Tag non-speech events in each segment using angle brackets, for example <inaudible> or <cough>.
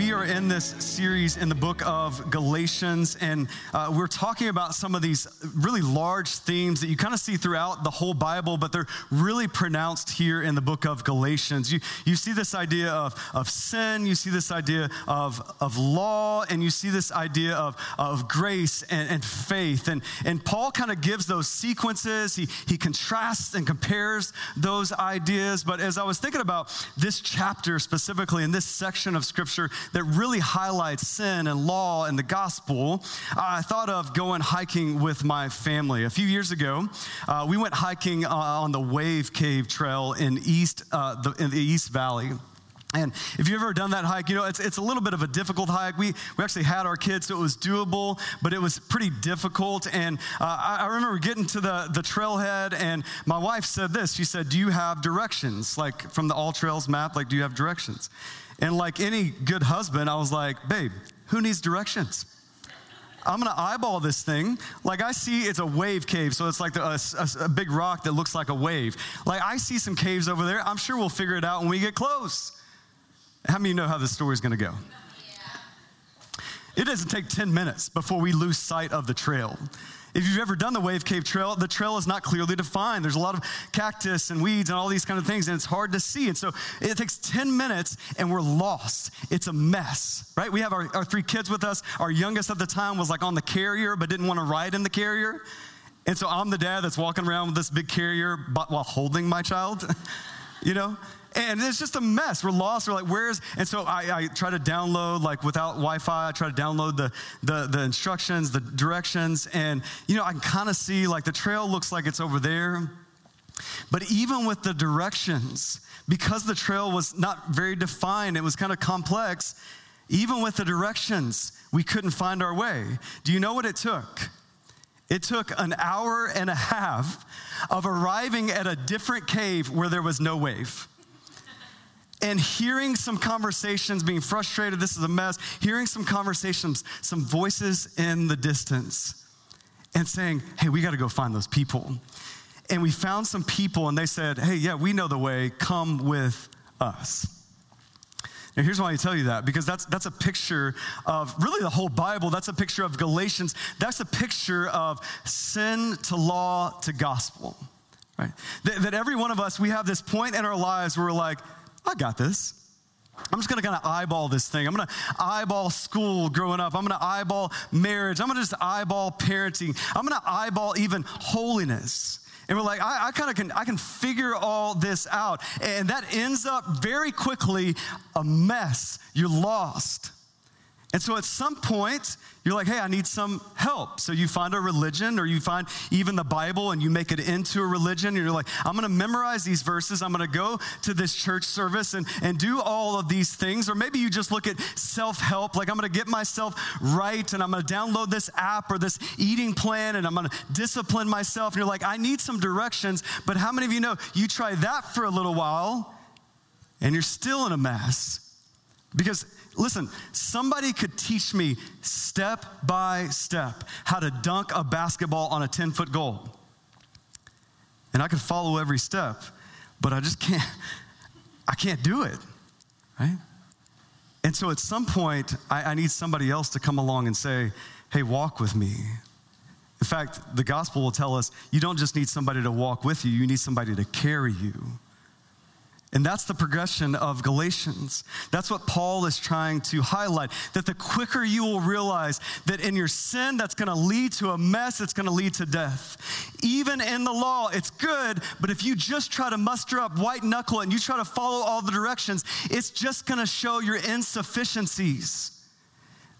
we are in this series in the book of Galatians, and uh, we're talking about some of these really large themes that you kind of see throughout the whole Bible, but they're really pronounced here in the book of Galatians. You, you see this idea of, of sin, you see this idea of, of law, and you see this idea of, of grace and, and faith. And, and Paul kind of gives those sequences, he, he contrasts and compares those ideas. But as I was thinking about this chapter specifically in this section of scripture, that really highlights sin and law and the gospel, I thought of going hiking with my family. A few years ago, uh, we went hiking uh, on the Wave Cave Trail in East, uh, the, in the East Valley. And if you've ever done that hike, you know, it's, it's a little bit of a difficult hike. We, we actually had our kids, so it was doable, but it was pretty difficult. And uh, I, I, remember getting to the, the trailhead, and my wife said this She said, Do you have directions? Like from the All Trails map, like, do you have directions? And like any good husband, I was like, babe, who needs directions? I'm gonna eyeball this thing. Like I see it's a wave cave, so it's like a, a, a, big rock that looks like a wave. Like I see some caves over there. I'm sure we'll figure it out when we get close. How many know how this story's gonna go? Yeah. It doesn't take 10 minutes before we lose sight of the trail. If you've ever done the Wave Cave Trail, the trail is not clearly defined. There's a lot of cactus and weeds and all these kind of things, and it's hard to see. And so it takes 10 minutes and we're lost. It's a mess, right? We have our, our three kids with us. Our youngest at the time was like on the carrier, but didn't want to ride in the carrier. And so I'm the dad that's walking around with this big carrier while holding my child, <laughs> you know? And it's just a mess. We're lost. We're like, where's? And so I, I try to download, like without Wi-Fi, I try to download the the, the instructions, the directions, and you know, I can kind of see like the trail looks like it's over there. But even with the directions, because the trail was not very defined, it was kind of complex. Even with the directions, we couldn't find our way. Do you know what it took? It took an hour and a half of arriving at a different cave where there was no wave and hearing some conversations, being frustrated, this is a mess, hearing some conversations, some voices in the distance, and saying, hey, we got to go find those people. And we found some people, and they said, hey, yeah, we know the way, come with us. Now, here's why I tell you that because that's, that's a picture of really the whole Bible. That's a picture of Galatians. That's a picture of sin to law to gospel, right? That, that every one of us, we have this point in our lives where we're like, I got this. I'm just gonna kind of eyeball this thing. I'm gonna eyeball school growing up. I'm gonna eyeball marriage. I'm gonna just eyeball parenting. I'm gonna eyeball even holiness. And we're like, I, I kind of can, I can figure all this out. And that ends up very quickly a mess. You're lost. And so at some point, you're like, hey, I need some help. So you find a religion or you find even the Bible and you make it into a religion. And you're like, I'm going to memorize these verses. I'm going to go to this church service and, and do all of these things. Or maybe you just look at self help, like I'm going to get myself right and I'm going to download this app or this eating plan and I'm going to discipline myself. And you're like, I need some directions. But how many of you know you try that for a little while and you're still in a mess? Because listen, somebody could teach me step by step how to dunk a basketball on a 10 foot goal. And I could follow every step, but I just can't, I can't do it, right? And so at some point, I, I need somebody else to come along and say, hey, walk with me. In fact, the gospel will tell us you don't just need somebody to walk with you, you need somebody to carry you. And that's the progression of Galatians. That's what Paul is trying to highlight. That the quicker you will realize that in your sin, that's gonna lead to a mess, it's gonna lead to death. Even in the law, it's good, but if you just try to muster up white knuckle and you try to follow all the directions, it's just gonna show your insufficiencies.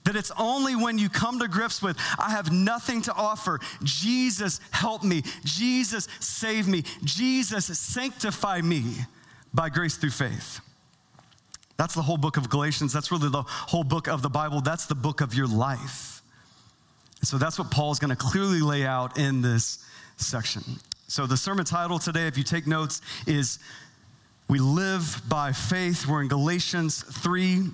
That it's only when you come to grips with, I have nothing to offer. Jesus, help me. Jesus, save me. Jesus, sanctify me by grace through faith. That's the whole book of Galatians. That's really the whole book of the Bible. That's the book of your life. And so that's what Paul is going to clearly lay out in this section. So the sermon title today, if you take notes, is We Live by Faith. We're in Galatians 3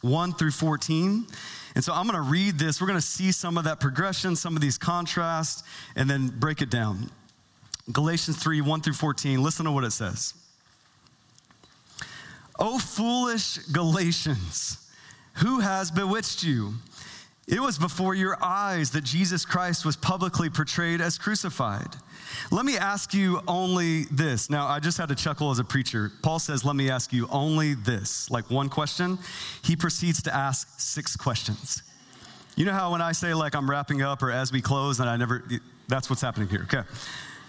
1 through 14. And so I'm going to read this. We're going to see some of that progression, some of these contrasts, and then break it down. Galatians 3 1 through 14. Listen to what it says. O foolish Galatians, Who has bewitched you? It was before your eyes that Jesus Christ was publicly portrayed as crucified. Let me ask you only this. Now, I just had to chuckle as a preacher. Paul says, Let me ask you only this, like one question. He proceeds to ask six questions. You know how when I say, like, I'm wrapping up or as we close, and I never, that's what's happening here. Okay.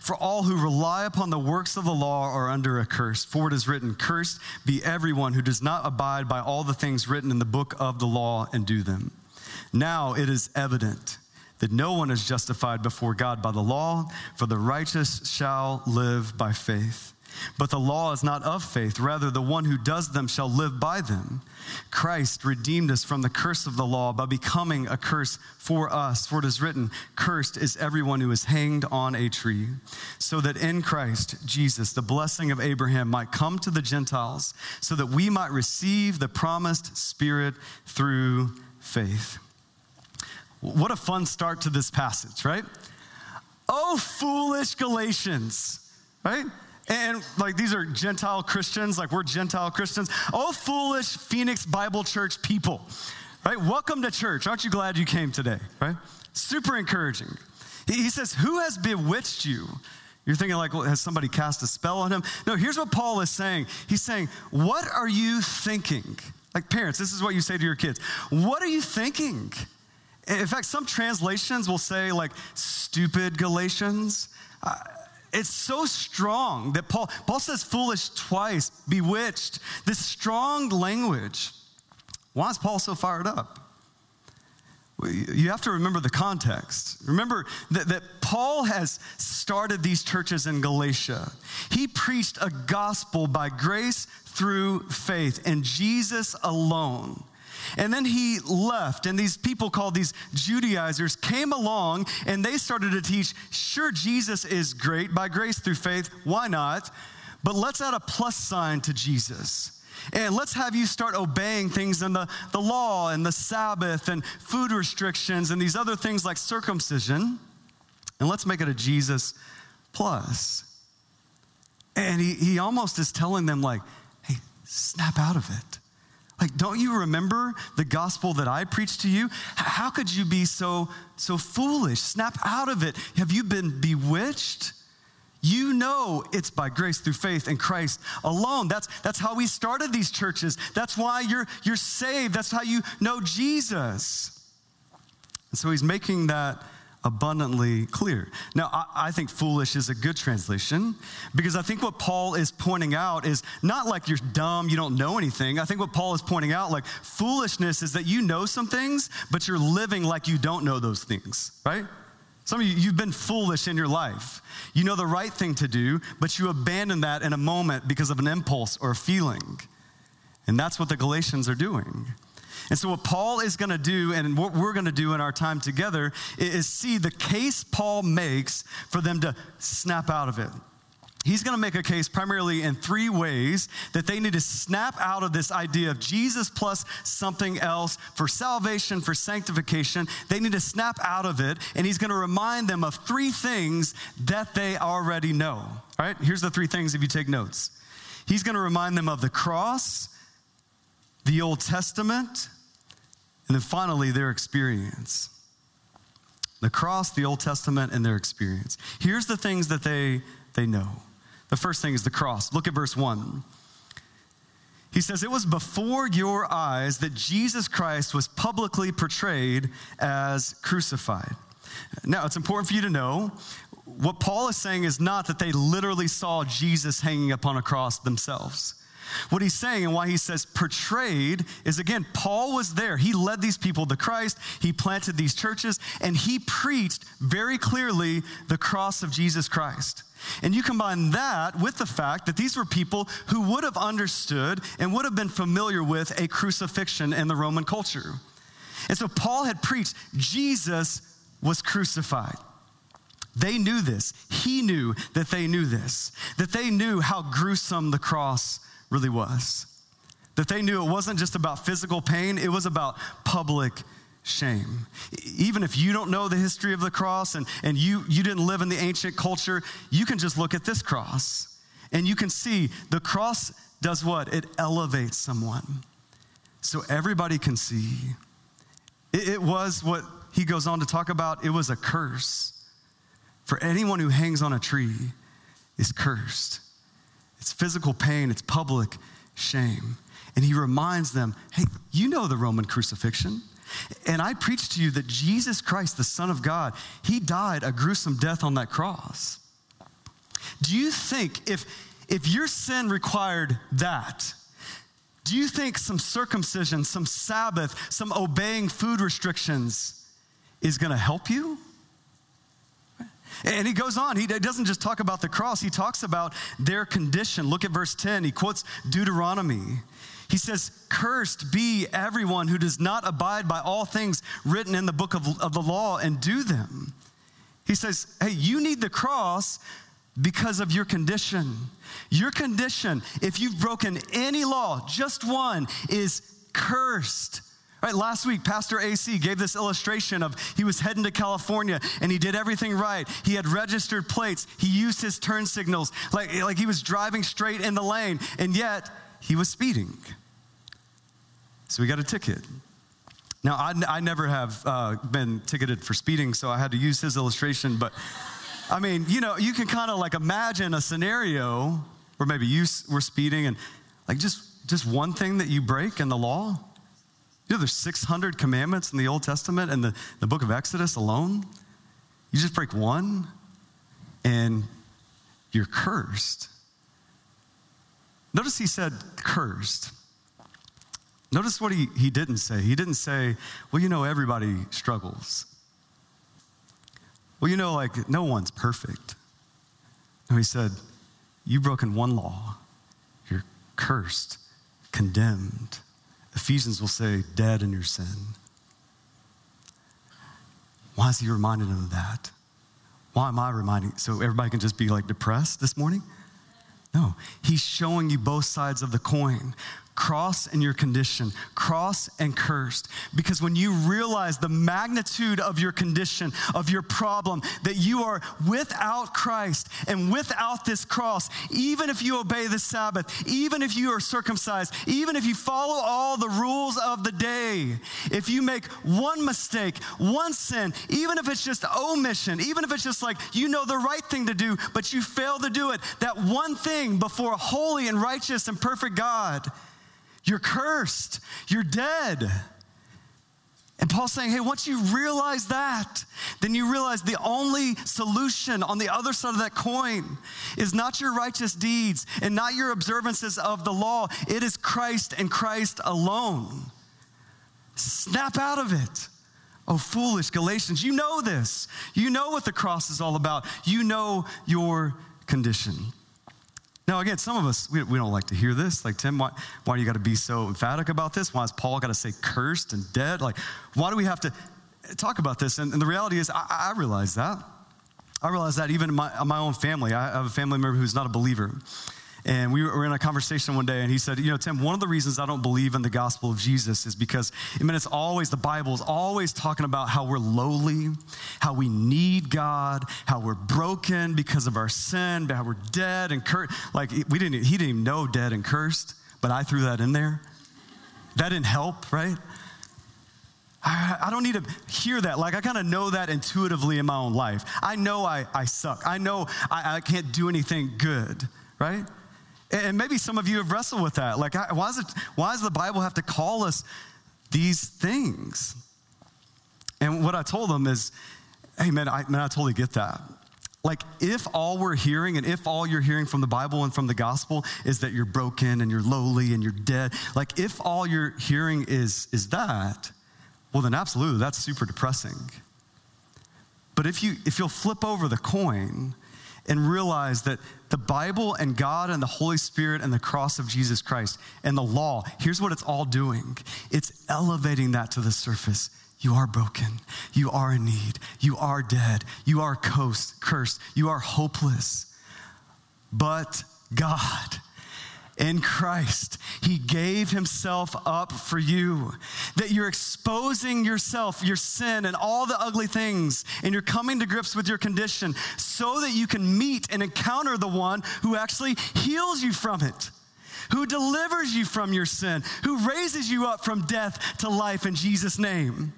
For all who rely upon the works of the law are under a curse. For it is written, Cursed be everyone who does not abide by all the things written in the book of the law and do them. Now it is evident that no one is justified before God by the law, for the righteous shall live by faith. But the law is not of faith, rather, the one who does them shall live by them. Christ redeemed us from the curse of the law by becoming a curse for us. For it is written, Cursed is everyone who is hanged on a tree, so that in Christ Jesus the blessing of Abraham might come to the Gentiles, so that we might receive the promised Spirit through faith. What a fun start to this passage, right? Oh, foolish Galatians, right? And like these are Gentile Christians, like we're Gentile Christians. Oh, foolish Phoenix Bible Church people, right? Welcome to church. Aren't you glad you came today, right? Super encouraging. He says, Who has bewitched you? You're thinking, like, well, has somebody cast a spell on him? No, here's what Paul is saying. He's saying, What are you thinking? Like, parents, this is what you say to your kids. What are you thinking? In fact, some translations will say, like, stupid Galatians. It's so strong that Paul, Paul says foolish twice, bewitched, this strong language. Why is Paul so fired up? You have to remember the context. Remember that, that Paul has started these churches in Galatia. He preached a gospel by grace through faith in Jesus alone. And then he left, and these people called these Judaizers came along and they started to teach sure, Jesus is great by grace through faith. Why not? But let's add a plus sign to Jesus. And let's have you start obeying things in the, the law and the Sabbath and food restrictions and these other things like circumcision. And let's make it a Jesus plus. And he, he almost is telling them, like, hey, snap out of it. Like, don't you remember the gospel that I preached to you? How could you be so, so foolish? Snap out of it. Have you been bewitched? You know it's by grace through faith in Christ alone. That's, that's how we started these churches. That's why you're, you're saved. That's how you know Jesus. And so he's making that abundantly clear. Now, I, I, think foolish is a good translation because I think what Paul is pointing out is not like you're dumb, you don't know anything. I think what Paul is pointing out, like foolishness, is that you know some things, but you're living like you don't know those things, right? Some of you, you've been foolish in your life. You know the right thing to do, but you abandon that in a moment because of an impulse or a feeling. And that's what the Galatians are doing. And so, what Paul is going to do, and what we're going to do in our time together, is see the case Paul makes for them to snap out of it. He's going to make a case primarily in three ways that they need to snap out of this idea of Jesus plus something else for salvation, for sanctification. They need to snap out of it, and he's going to remind them of three things that they already know. All right, here's the three things if you take notes. He's going to remind them of the cross, the Old Testament, and then finally, their experience. The cross, the Old Testament, and their experience. Here's the things that they, they know. The first thing is the cross. Look at verse 1. He says, It was before your eyes that Jesus Christ was publicly portrayed as crucified. Now, it's important for you to know what Paul is saying is not that they literally saw Jesus hanging upon a cross themselves. What he's saying and why he says portrayed is again, Paul was there. He led these people to Christ, he planted these churches, and he preached very clearly the cross of Jesus Christ. And you combine that with the fact that these were people who would have understood and would have been familiar with a crucifixion in the Roman culture. And so Paul had preached Jesus was crucified. They knew this. He knew that they knew this, that they knew how gruesome the cross really was. That they knew it wasn't just about physical pain, it was about public shame. Even if you don't know the history of the cross and, and you, you didn't live in the ancient culture, you can just look at this cross and you can see the cross does what? It elevates someone. So everybody can see. It, it was what he goes on to talk about, it was a curse. For anyone who hangs on a tree is cursed. It's physical pain, it's public shame. And he reminds them hey, you know the Roman crucifixion. And I preach to you that Jesus Christ, the Son of God, he died a gruesome death on that cross. Do you think if, if your sin required that, do you think some circumcision, some Sabbath, some obeying food restrictions is going to help you? And he goes on, he doesn't just talk about the cross, he talks about their condition. Look at verse 10. He quotes Deuteronomy. He says, Cursed be everyone who does not abide by all things written in the book of, of the law and do them. He says, Hey, you need the cross because of your condition. Your condition, if you've broken any law, just one, is cursed. Right, last week, Pastor AC gave this illustration of he was heading to California and he did everything right. He had registered plates, he used his turn signals, like, like he was driving straight in the lane, and yet he was speeding. So we got a ticket. Now, I, I never have uh, been ticketed for speeding, so I had to use his illustration, but I mean, you know, you can kind of like imagine a scenario where maybe you were speeding and like just, just one thing that you break in the law you know, there's 600 commandments in the Old Testament and the, the book of Exodus alone. You just break one and you're cursed. Notice he said cursed. Notice what he, he didn't say. He didn't say, well, you know, everybody struggles. Well, you know, like, no one's perfect. No, he said, you've broken one law. You're cursed, condemned. Ephesians will say, dead in your sin. Why is he reminding them of that? Why am I reminding? So everybody can just be like depressed this morning? No, he's showing you both sides of the coin cross and your condition, cross and cursed. Because when you realize the magnitude of your condition, of your problem, that you are without Christ and without this cross, even if you obey the Sabbath, even if you are circumcised, even if you follow all the rules of the day, if you make one mistake, one sin, even if it's just omission, even if it's just like you know the right thing to do, but you fail to do it, that one thing before a holy and righteous and perfect God you're cursed. You're dead. And Paul's saying, hey, once you realize that, then you realize the only solution on the other side of that coin is not your righteous deeds and not your observances of the law. It is Christ and Christ alone. Snap out of it. Oh, foolish Galatians, you know this. You know what the cross is all about. You know your condition. Now, again, some of us, we, we don't like to hear this. Like, Tim, why, why do you got to be so emphatic about this? Why has Paul got to say cursed and dead? Like, why do we have to talk about this? And, and the reality is, I, I, realize that. I realize that even in my, my own family. I have a family member who's not a believer. And we were in a conversation one day, and he said, You know, Tim, one of the reasons I don't believe in the gospel of Jesus is because, I mean, it's always, the Bible is always talking about how we're lowly, how we need God, how we're broken because of our sin, how we're dead and cursed. Like, we didn't, he didn't even know dead and cursed, but I threw that in there. That didn't help, right? I, don't need to hear that. Like, I kind of know that intuitively in my own life. I know I, I suck. I know I, I can't do anything good, right? And maybe some of you have wrestled with that. Like, why does, it, why does the Bible have to call us these things? And what I told them is, hey, man, I, man, I totally get that. Like, if all we're hearing and if all you're hearing from the Bible and from the gospel is that you're broken and you're lowly and you're dead, like, if all you're hearing is, is that, well, then absolutely, that's super depressing. But if, you, if you'll flip over the coin and realize that the Bible and God and the Holy Spirit and the cross of Jesus Christ and the law, here's what it's all doing it's elevating that to the surface. You are broken. You are in need. You are dead. You are cursed. You are hopeless. But God, in Christ. He gave himself up for you. That you're exposing yourself, your sin, and all the ugly things, and you're coming to grips with your condition so that you can meet and encounter the one who actually heals you from it. Who delivers you from your sin, who raises you up from death to life in Jesus' name.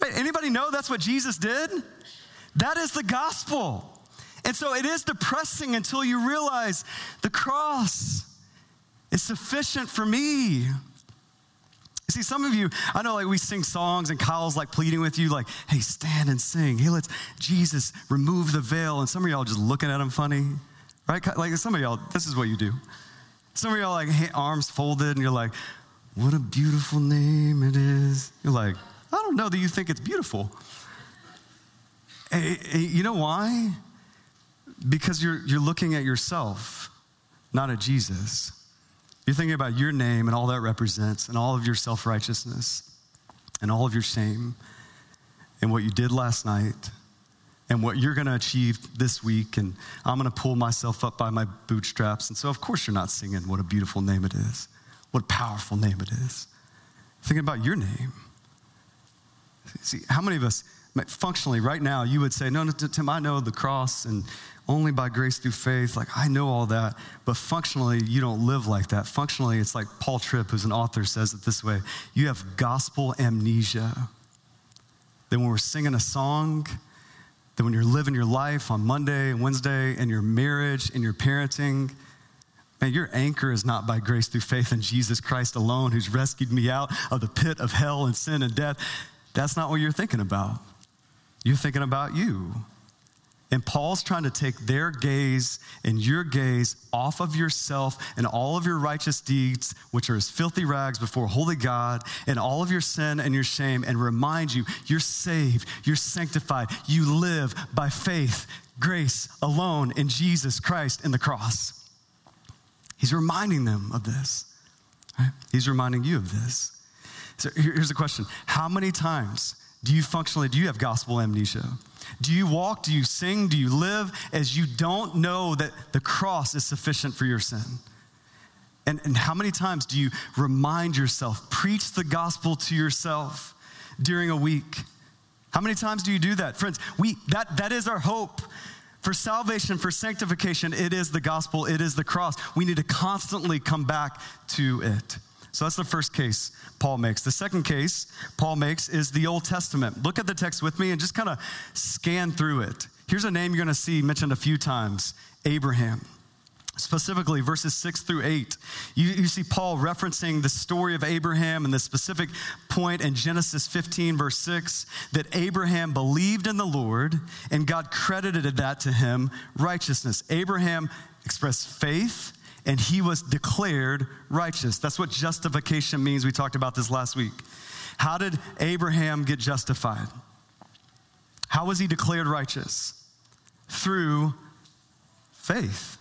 Wait, anybody know that's what Jesus did? That is the gospel. And so it is depressing until you realize the cross is sufficient for me. See, some of you, I know like we sing songs and Kyle's like pleading with you, like, hey, stand and sing. Hey, let's Jesus remove the veil. And some of y'all just looking at him funny, right? Like some of y'all, this is what you do. Some of y'all like arms folded and you're like, what a beautiful name it is. You're like, I don't know that you think it's beautiful. Hey, you know why? Because you're, you're looking at yourself, not at Jesus. You're thinking about your name and all that represents, and all of your self righteousness, and all of your shame, and what you did last night, and what you're going to achieve this week. And I'm going to pull myself up by my bootstraps. And so, of course, you're not singing what a beautiful name it is, what a powerful name it is. Thinking about your name. See, how many of us, functionally, right now, you would say, No, no, Tim, I know the cross and only by grace through faith. Like, I know all that, but functionally, you don't live like that. Functionally, it's like Paul Tripp, who's an author, says it this way you have gospel amnesia. Then, when we're singing a song, then when you're living your life on Monday and Wednesday, in your marriage, in your parenting, man, your anchor is not by grace through faith in Jesus Christ alone, who's rescued me out of the pit of hell and sin and death. That's not what you're thinking about. You're thinking about you. And Paul's trying to take their gaze and your gaze off of yourself and all of your righteous deeds, which are as filthy rags before holy God, and all of your sin and your shame, and remind you you're saved, you're sanctified, you live by faith, grace alone in Jesus Christ in the cross. He's reminding them of this. Right? He's reminding you of this. So here's the question How many times do you functionally, do you have gospel amnesia? Do you walk, do you sing, do you live as you don't know that the cross is sufficient for your sin? And, and how many times do you remind yourself, preach the gospel to yourself during a week? How many times do you do that? Friends, we, that, that is our hope. For salvation, for sanctification, it is the gospel, it is the cross. We need to constantly come back to it. So that's the first case Paul makes. The second case Paul makes is the Old Testament. Look at the text with me and just kind of scan through it. Here's a name you're going to see mentioned a few times Abraham. Specifically, verses six through eight, you, you see Paul referencing the story of Abraham and the specific point in Genesis 15, verse 6, that Abraham believed in the Lord and God credited that to him righteousness. Abraham expressed faith and he was declared righteous. That's what justification means. We talked about this last week. How did Abraham get justified? How was he declared righteous? Through faith.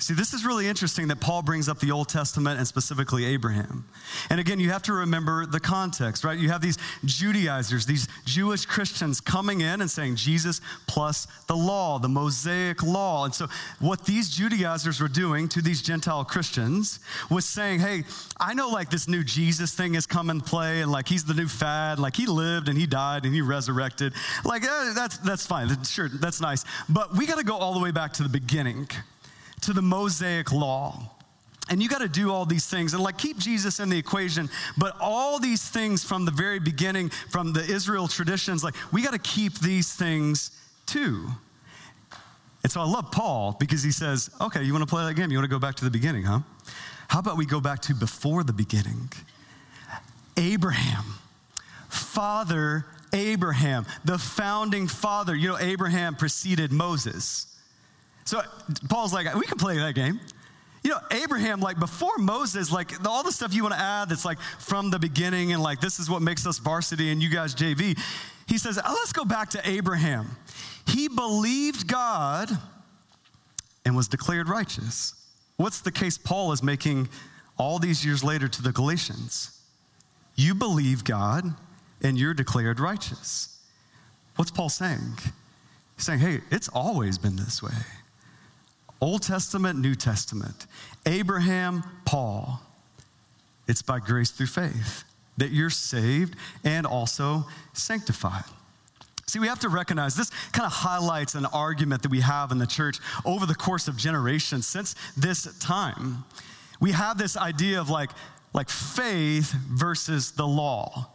See, this is really interesting that Paul brings up the Old Testament and specifically Abraham. And again, you have to remember the context, right? You have these Judaizers, these Jewish Christians coming in and saying Jesus plus the law, the Mosaic law. And so, what these Judaizers were doing to these Gentile Christians was saying, hey, I know like this new Jesus thing has come in play and like he's the new fad, like he lived and he died and he resurrected. Like, eh, that's, that's fine. Sure, that's nice. But we got to go all the way back to the beginning to the Mosaic law. And you got to do all these things and like keep Jesus in the equation. But all these things from the very beginning, from the Israel traditions, like we got to keep these things too. And so I love Paul because he says, okay, you want to play that game? You want to go back to the beginning, huh? How about we go back to before the beginning? Abraham, father Abraham, the founding father. You know, Abraham preceded Moses. So Paul's like, we can play that game. You know, Abraham, like before Moses, like all the stuff you want to add that's like from the beginning and like this is what makes us varsity and you guys JV. He says, oh, let's go back to Abraham. He believed God and was declared righteous. What's the case Paul is making all these years later to the Galatians? You believe God and you're declared righteous. What's Paul saying? He's saying, hey, it's always been this way. Old Testament, New Testament, Abraham, Paul. It's by grace through faith that you're saved and also sanctified. See, we have to recognize this kind of highlights an argument that we have in the church over the course of generations since this time. We have this idea of like, like faith versus the law.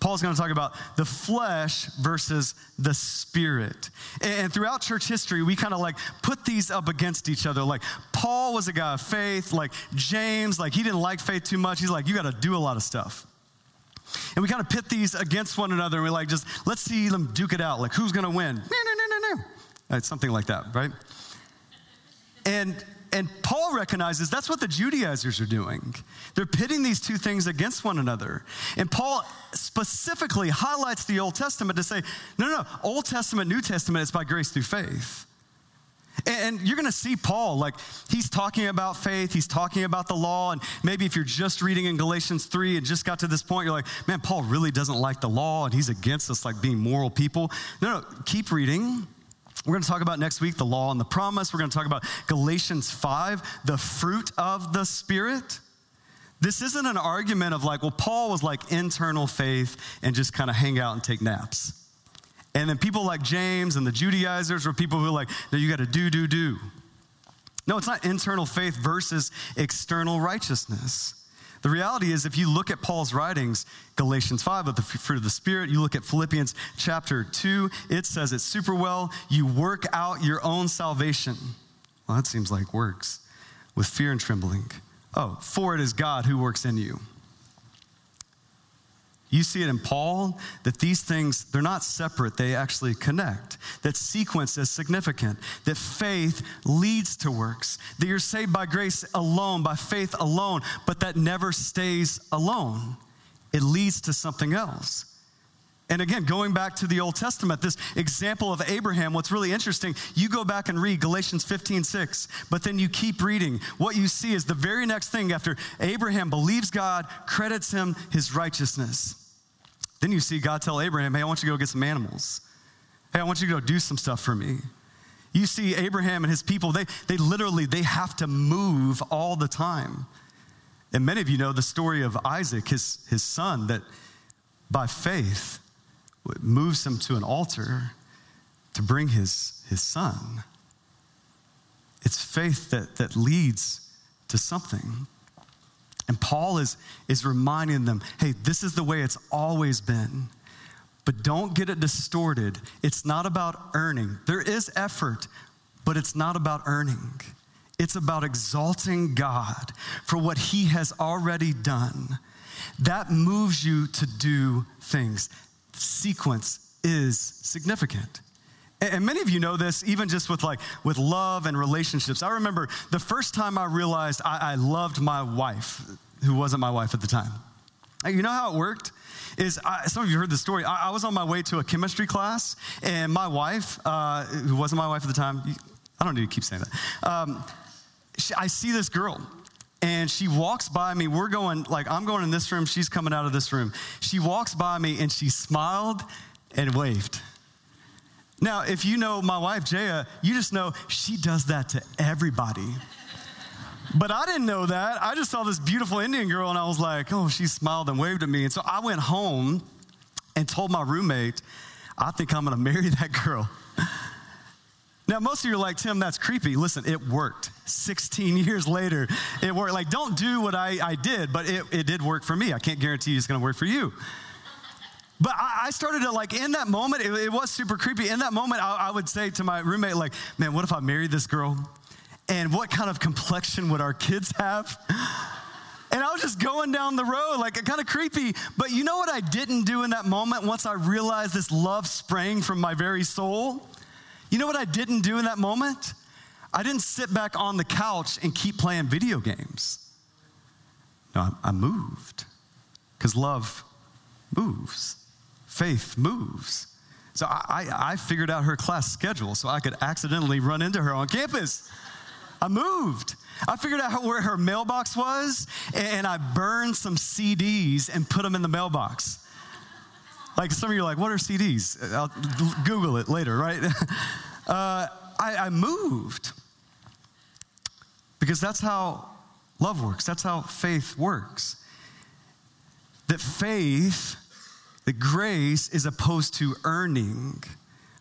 Paul's going to talk about the flesh versus the spirit. And throughout church history, we kind of like put these up against each other. Like Paul was a guy of faith, like James, like he didn't like faith too much. He's like, you got to do a lot of stuff. And we kind of pit these against one another and we're like just, let's see them duke it out. Like who's going to win? No, no, no, no, no. It's something like that, right? And and Paul recognizes that's what the Judaizers are doing. They're pitting these two things against one another. And Paul specifically highlights the Old Testament to say, no, no, no, Old Testament, New Testament, it's by grace through faith. And you're going to see Paul, like, he's talking about faith, he's talking about the law. And maybe if you're just reading in Galatians 3 and just got to this point, you're like, man, Paul really doesn't like the law and he's against us, like being moral people. No, no, keep reading. We're going to talk about next week the law and the promise. We're going to talk about Galatians 5, the fruit of the Spirit. This isn't an argument of like, well, Paul was like internal faith and just kind of hang out and take naps. And then people like James and the Judaizers were people who are like, no, you got to do, do, do. No, it's not internal faith versus external righteousness. The reality is, if you look at Paul's writings, Galatians 5 of the fruit of the Spirit, you look at Philippians chapter 2, it says it super well. You work out your own salvation. Well, that seems like works with fear and trembling. Oh, for it is God who works in you. You see it in Paul that these things, they're not separate, they actually connect. That sequence is significant, that faith leads to works, that you're saved by grace alone, by faith alone, but that never stays alone. It leads to something else. And again, going back to the Old Testament, this example of Abraham, what's really interesting, you go back and read Galatians 15, 6, but then you keep reading. What you see is the very next thing after Abraham believes God, credits him his righteousness. Then you see God tell Abraham, hey, I want you to go get some animals. Hey, I want you to go do some stuff for me. You see Abraham and his people, they, they literally, they have to move all the time. And many of you know the story of Isaac, his, his son, that by faith moves him to an altar to bring his, his son. It's faith that, that leads to something. And Paul is, is reminding them hey, this is the way it's always been. But don't get it distorted. It's not about earning. There is effort, but it's not about earning. It's about exalting God for what he has already done. That moves you to do things. Sequence is significant. And many of you know this, even just with like with love and relationships. I remember the first time I realized I, I loved my wife, who wasn't my wife at the time. You know how it worked? Is I, some of you heard the story. I, I, was on my way to a chemistry class, and my wife, uh, who wasn't my wife at the time, I don't need to keep saying that. Um, she, I see this girl, and she walks by me. We're going, like, I'm going in this room, she's coming out of this room. She walks by me, and she smiled and waved. Now, if you know my wife, Jaya, you just know she does that to everybody. But I didn't know that. I just saw this beautiful Indian girl and I was like, oh, she smiled and waved at me. And so I went home and told my roommate, I think I'm gonna marry that girl. Now, most of you are like, Tim, that's creepy. Listen, it worked. 16 <laughs> years later, it worked. Like, don't do what I, I did, but it, it did work for me. I can't guarantee it's gonna work for you. But I, started to like in that moment, it, it was super creepy. In that moment, I, I, would say to my roommate, like, man, what if I married this girl? And what kind of complexion would our kids have? <laughs> And I was just going down the road, like kind of creepy. But you know what I didn't do in that moment once I realized this love sprang from my very soul? You know what I didn't do in that moment? I didn't sit back on the couch and keep playing video games. No, I moved because love moves, faith moves. So I, I, figured out her class schedule so I could accidentally run into her on campus. I moved. I figured out where her mailbox was and I burned some CDs and put them in the mailbox. Like some of you are like, what are CDs? I'll Google it later, right? <laughs> Uh, I, I moved because that's how love works, that's how faith works. That faith that grace is opposed to earning,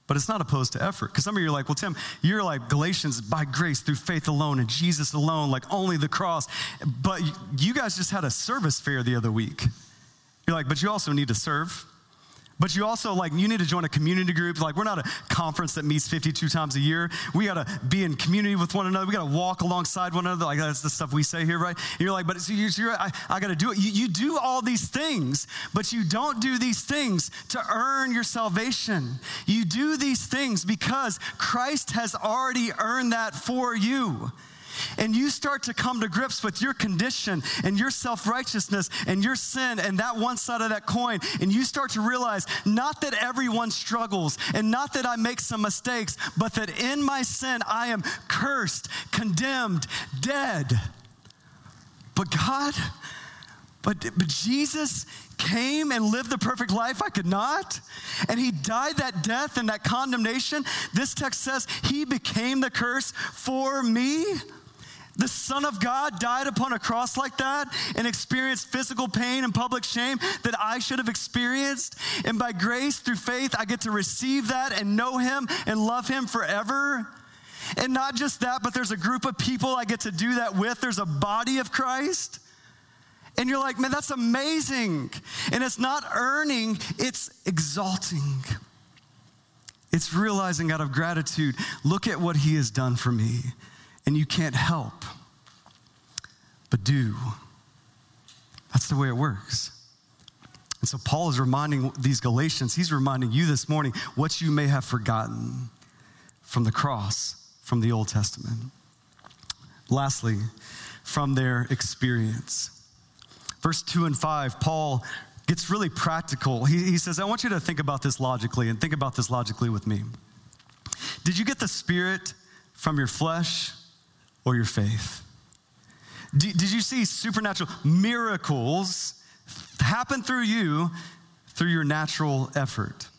but it's not opposed to effort. Because some of you are like, well, Tim, you're like Galatians by grace through faith alone and Jesus alone, like only the cross. But you guys just had a service fair the other week. You're like, but you also need to serve. But you also like you need to join a community group. Like we're not a conference that meets 52 times a year. We got to be in community with one another. We got to walk alongside one another. Like that's the stuff we say here, right? And you're like, but so you're, you're, I, I got to do it. You, you do all these things, but you don't do these things to earn your salvation. You do these things because Christ has already earned that for you and you start to come to grips with your condition and your self righteousness and your sin and that one side of that coin, and you start to realize not that everyone struggles and not that I make some mistakes, but that in my sin I am cursed, condemned, dead. But God, but, but Jesus came and lived the perfect life I could not. And he died that death and that condemnation. This text says he became the curse for me. The Son of God died upon a cross like that and experienced physical pain and public shame that I should have experienced. And by grace, through faith, I get to receive that and know Him and love Him forever. And not just that, but there's a group of people I get to do that with. There's a body of Christ. And you're like, man, that's amazing. And it's not earning, it's exalting. It's realizing out of gratitude, look at what He has done for me and you can't help but do. That's the way it works. And so Paul is reminding these Galatians, he's reminding you this morning what you may have forgotten from the cross, from the Old Testament. Lastly, from their experience. Verse 2 and 5, Paul gets really practical. He, he says, I want you to think about this logically and think about this logically with me. Did you get the Spirit from your flesh or your faith? Did, did you see supernatural miracles happen through you through your natural effort?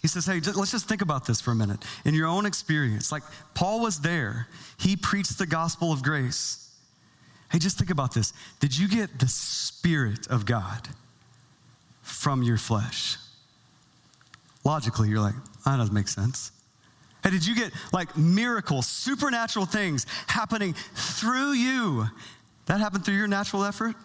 He says, hey, let's just think about this for a minute. In your own experience, like Paul was there, he preached the gospel of grace. Hey, just think about this. Did you get the Spirit of God from your flesh? Logically, you're like, that doesn't make sense. Hey, did you get like miracles, supernatural things happening through you? That happened through your natural effort?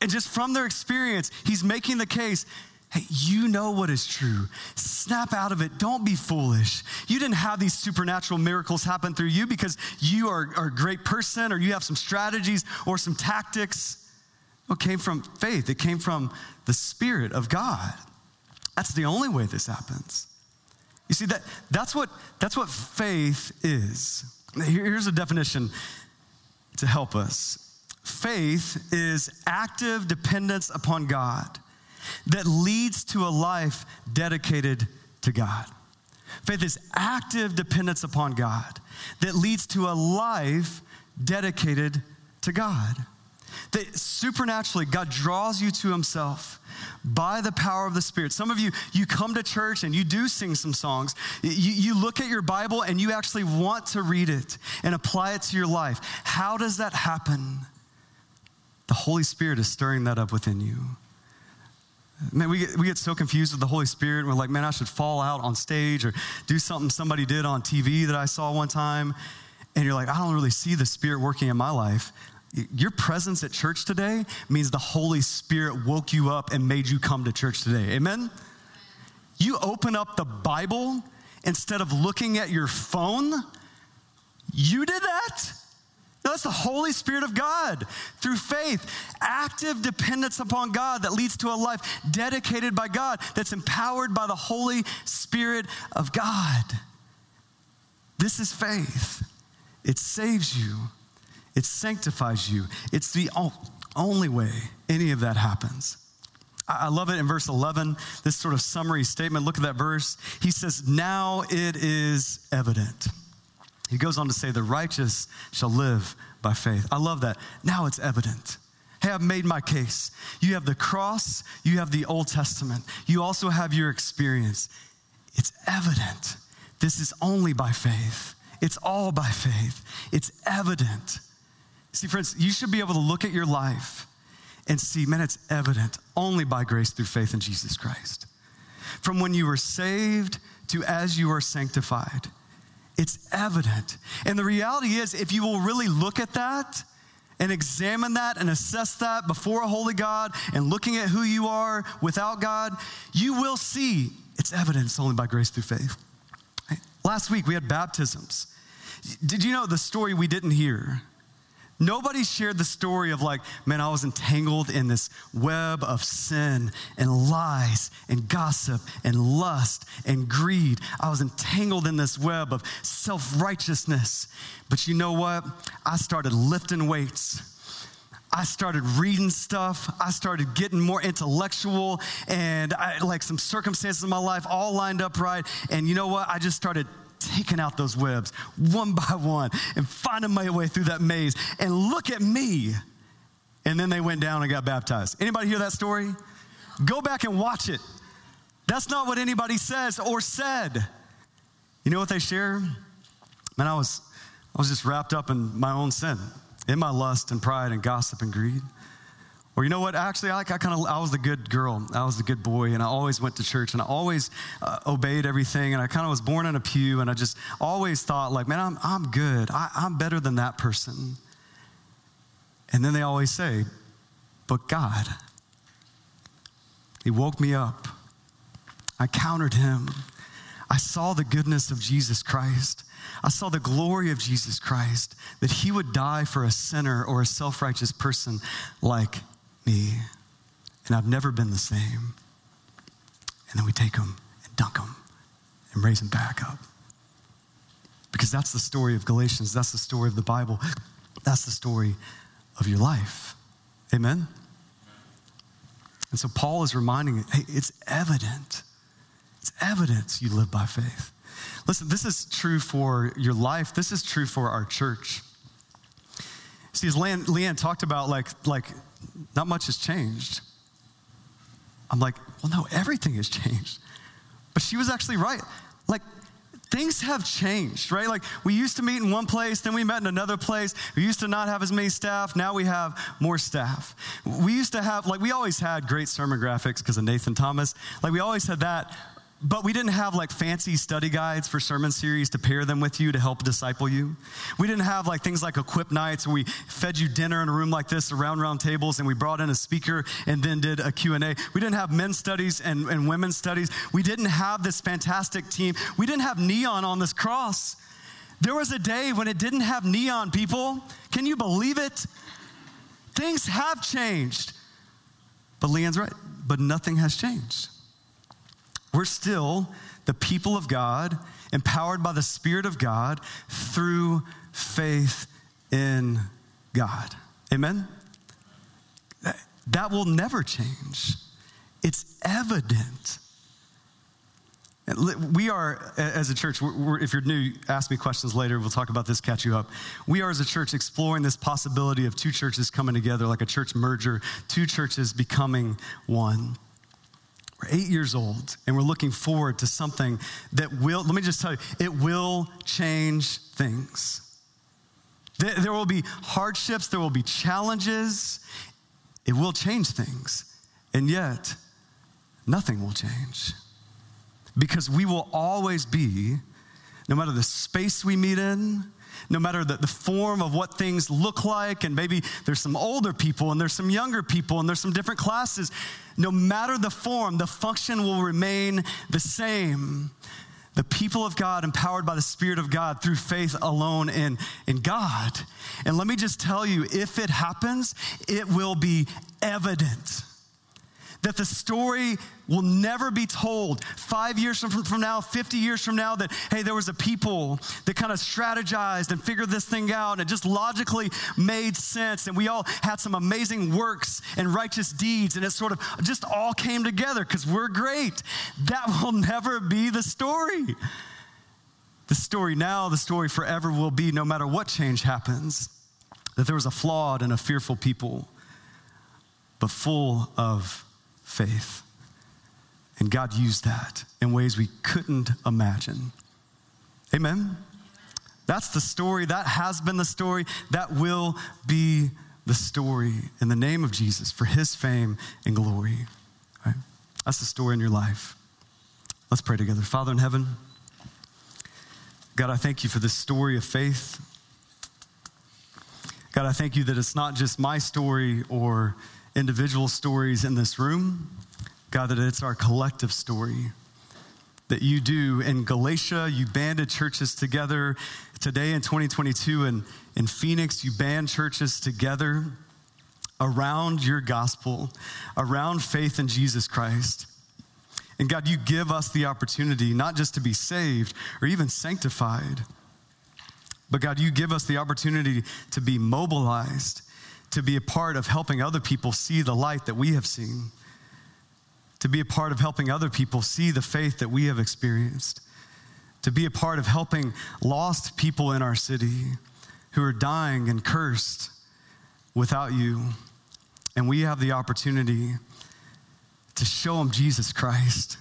And just from their experience, he's making the case hey, you know what is true. Snap out of it. Don't be foolish. You didn't have these supernatural miracles happen through you because you are, are a great person or you have some strategies or some tactics. It came from faith, it came from the Spirit of God. That's the only way this happens. You see, that, that's, what, that's what faith is. Here's a definition to help us faith is active dependence upon God that leads to a life dedicated to God. Faith is active dependence upon God that leads to a life dedicated to God. That supernaturally, God draws you to Himself by the power of the Spirit. Some of you, you come to church and you do sing some songs. You, you look at your Bible and you actually want to read it and apply it to your life. How does that happen? The Holy Spirit is stirring that up within you. Man, we get, we get so confused with the Holy Spirit. We're like, man, I should fall out on stage or do something somebody did on TV that I saw one time. And you're like, I don't really see the Spirit working in my life. Your presence at church today means the Holy Spirit woke you up and made you come to church today. Amen? You open up the Bible instead of looking at your phone. You did that? That's the Holy Spirit of God through faith, active dependence upon God that leads to a life dedicated by God, that's empowered by the Holy Spirit of God. This is faith. It saves you, it sanctifies you. It's the only way any of that happens. I love it in verse 11, this sort of summary statement. Look at that verse. He says, Now it is evident. He goes on to say, The righteous shall live by faith. I love that. Now it's evident. Hey, I've made my case. You have the cross, you have the Old Testament, you also have your experience. It's evident. This is only by faith. It's all by faith. It's evident. See, friends, you should be able to look at your life and see, man, it's evident only by grace through faith in Jesus Christ. From when you were saved to as you are sanctified, it's evident. And the reality is, if you will really look at that and examine that and assess that before a holy God and looking at who you are without God, you will see it's evidence only by grace through faith. Last week we had baptisms. Did you know the story we didn't hear? Nobody shared the story of like, man, I was entangled in this web of sin and lies and gossip and lust and greed. I was entangled in this web of self righteousness. But you know what? I started lifting weights. I started reading stuff. I started getting more intellectual and I, like some circumstances in my life all lined up right. And you know what? I just started taking out those webs one by one and finding my way through that maze. And look at me. And then they went down and got baptized. Anybody hear that story? Go back and watch it. That's not what anybody says or said. You know what they share? Man, I was, I was just wrapped up in my own sin, in my lust and pride and gossip and greed. Or you know what? Actually, I, I kind of I was the good girl. I was the good boy, and I always went to church, and I always uh, obeyed everything. And I kind of was born in a pew, and I just always thought, like, man, I'm I'm good. I, I'm better than that person. And then they always say, but God, He woke me up. I countered Him. I saw the goodness of Jesus Christ. I saw the glory of Jesus Christ, that He would die for a sinner or a self righteous person like me, and I've never been the same. And then we take them and dunk them and raise them back up. Because that's the story of Galatians. That's the story of the Bible. That's the story of your life. Amen? And so Paul is reminding it hey, it's evident. It's evidence you live by faith. Listen, this is true for your life, this is true for our church. See, as Leanne, Leanne talked about, like, like not much has changed. I'm like, well, no, everything has changed. But she was actually right. Like, things have changed, right? Like, we used to meet in one place, then we met in another place. We used to not have as many staff. Now we have more staff. We used to have, like, we always had great sermon graphics because of Nathan Thomas. Like, we always had that. But we didn't have like fancy study guides for sermon series to pair them with you to help disciple you. We didn't have like things like equip nights where we fed you dinner in a room like this around round tables and we brought in a speaker and then did a Q&A. We didn't have men's studies and, and women's studies. We didn't have this fantastic team. We didn't have neon on this cross. There was a day when it didn't have neon, people. Can you believe it? Things have changed. But Leanne's right, but nothing has changed. We're still the people of God, empowered by the Spirit of God through faith in God. Amen? That will never change. It's evident. We are, as a church, if you're new, ask me questions later. We'll talk about this, catch you up. We are, as a church, exploring this possibility of two churches coming together, like a church merger, two churches becoming one. We're eight years old and we're looking forward to something that will, let me just tell you, it will change things. There will be hardships, there will be challenges, it will change things. And yet, nothing will change. Because we will always be, no matter the space we meet in, no matter the, the form of what things look like, and maybe there's some older people and there's some younger people and there's some different classes, no matter the form, the function will remain the same. the people of God empowered by the Spirit of God through faith alone in, in God. And let me just tell you if it happens, it will be evident that the story will never be told five years from, from now, 50 years from now, that, hey, there was a people that kind of strategized and figured this thing out and it just logically made sense. And we all had some amazing works and righteous deeds and it sort of just all came together because we're great. That <laughs> will never be the story. The story now, the story forever will be no matter what change happens, that there was a flawed and a fearful people, but full of faith. And God used that in ways we couldn't imagine. Amen? That's the story. That has been the story. That will be the story in the name of Jesus for his fame and glory. Right? That's the story in your life. Let's pray together. Father in heaven, God, I thank you for this story of faith. God, I thank you that it's not just my story or individual stories in this room, God, that it's our collective story that you do in Galatia. You banded churches together today in 2022, and in Phoenix, you band churches together around your gospel, around faith in Jesus Christ. And God, you give us the opportunity not just to be saved or even sanctified, but God, you give us the opportunity to be mobilized to be a part of helping other people see the light that we have seen, to be a part of helping other people see the faith that we have experienced, to be a part of helping lost people in our city who are dying and cursed without you. And we have the opportunity to show them Jesus Christ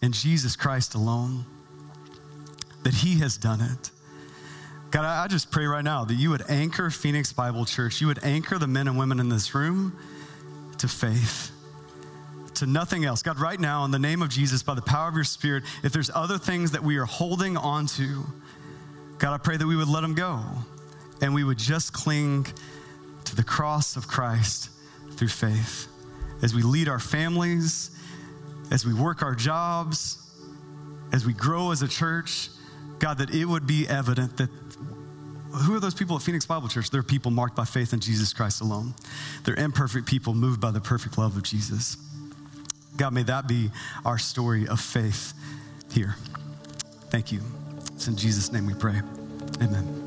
and Jesus Christ alone, that He has done it God, I just pray right now that you would anchor Phoenix Bible Church. You would anchor the men and women in this room to faith, to nothing else. God, right now, in the name of Jesus, by the power of your Spirit, if there's other things that we are holding on to, God, I pray that we would let them go and we would just cling to the cross of Christ through faith as we lead our families, as we work our jobs, as we grow as a church. God, that it would be evident that who are those people at Phoenix Bible Church? They're people marked by faith in Jesus Christ alone. They're imperfect people moved by the perfect love of Jesus. God, may that be our story of faith here. Thank you. It's in Jesus' name we pray. Amen.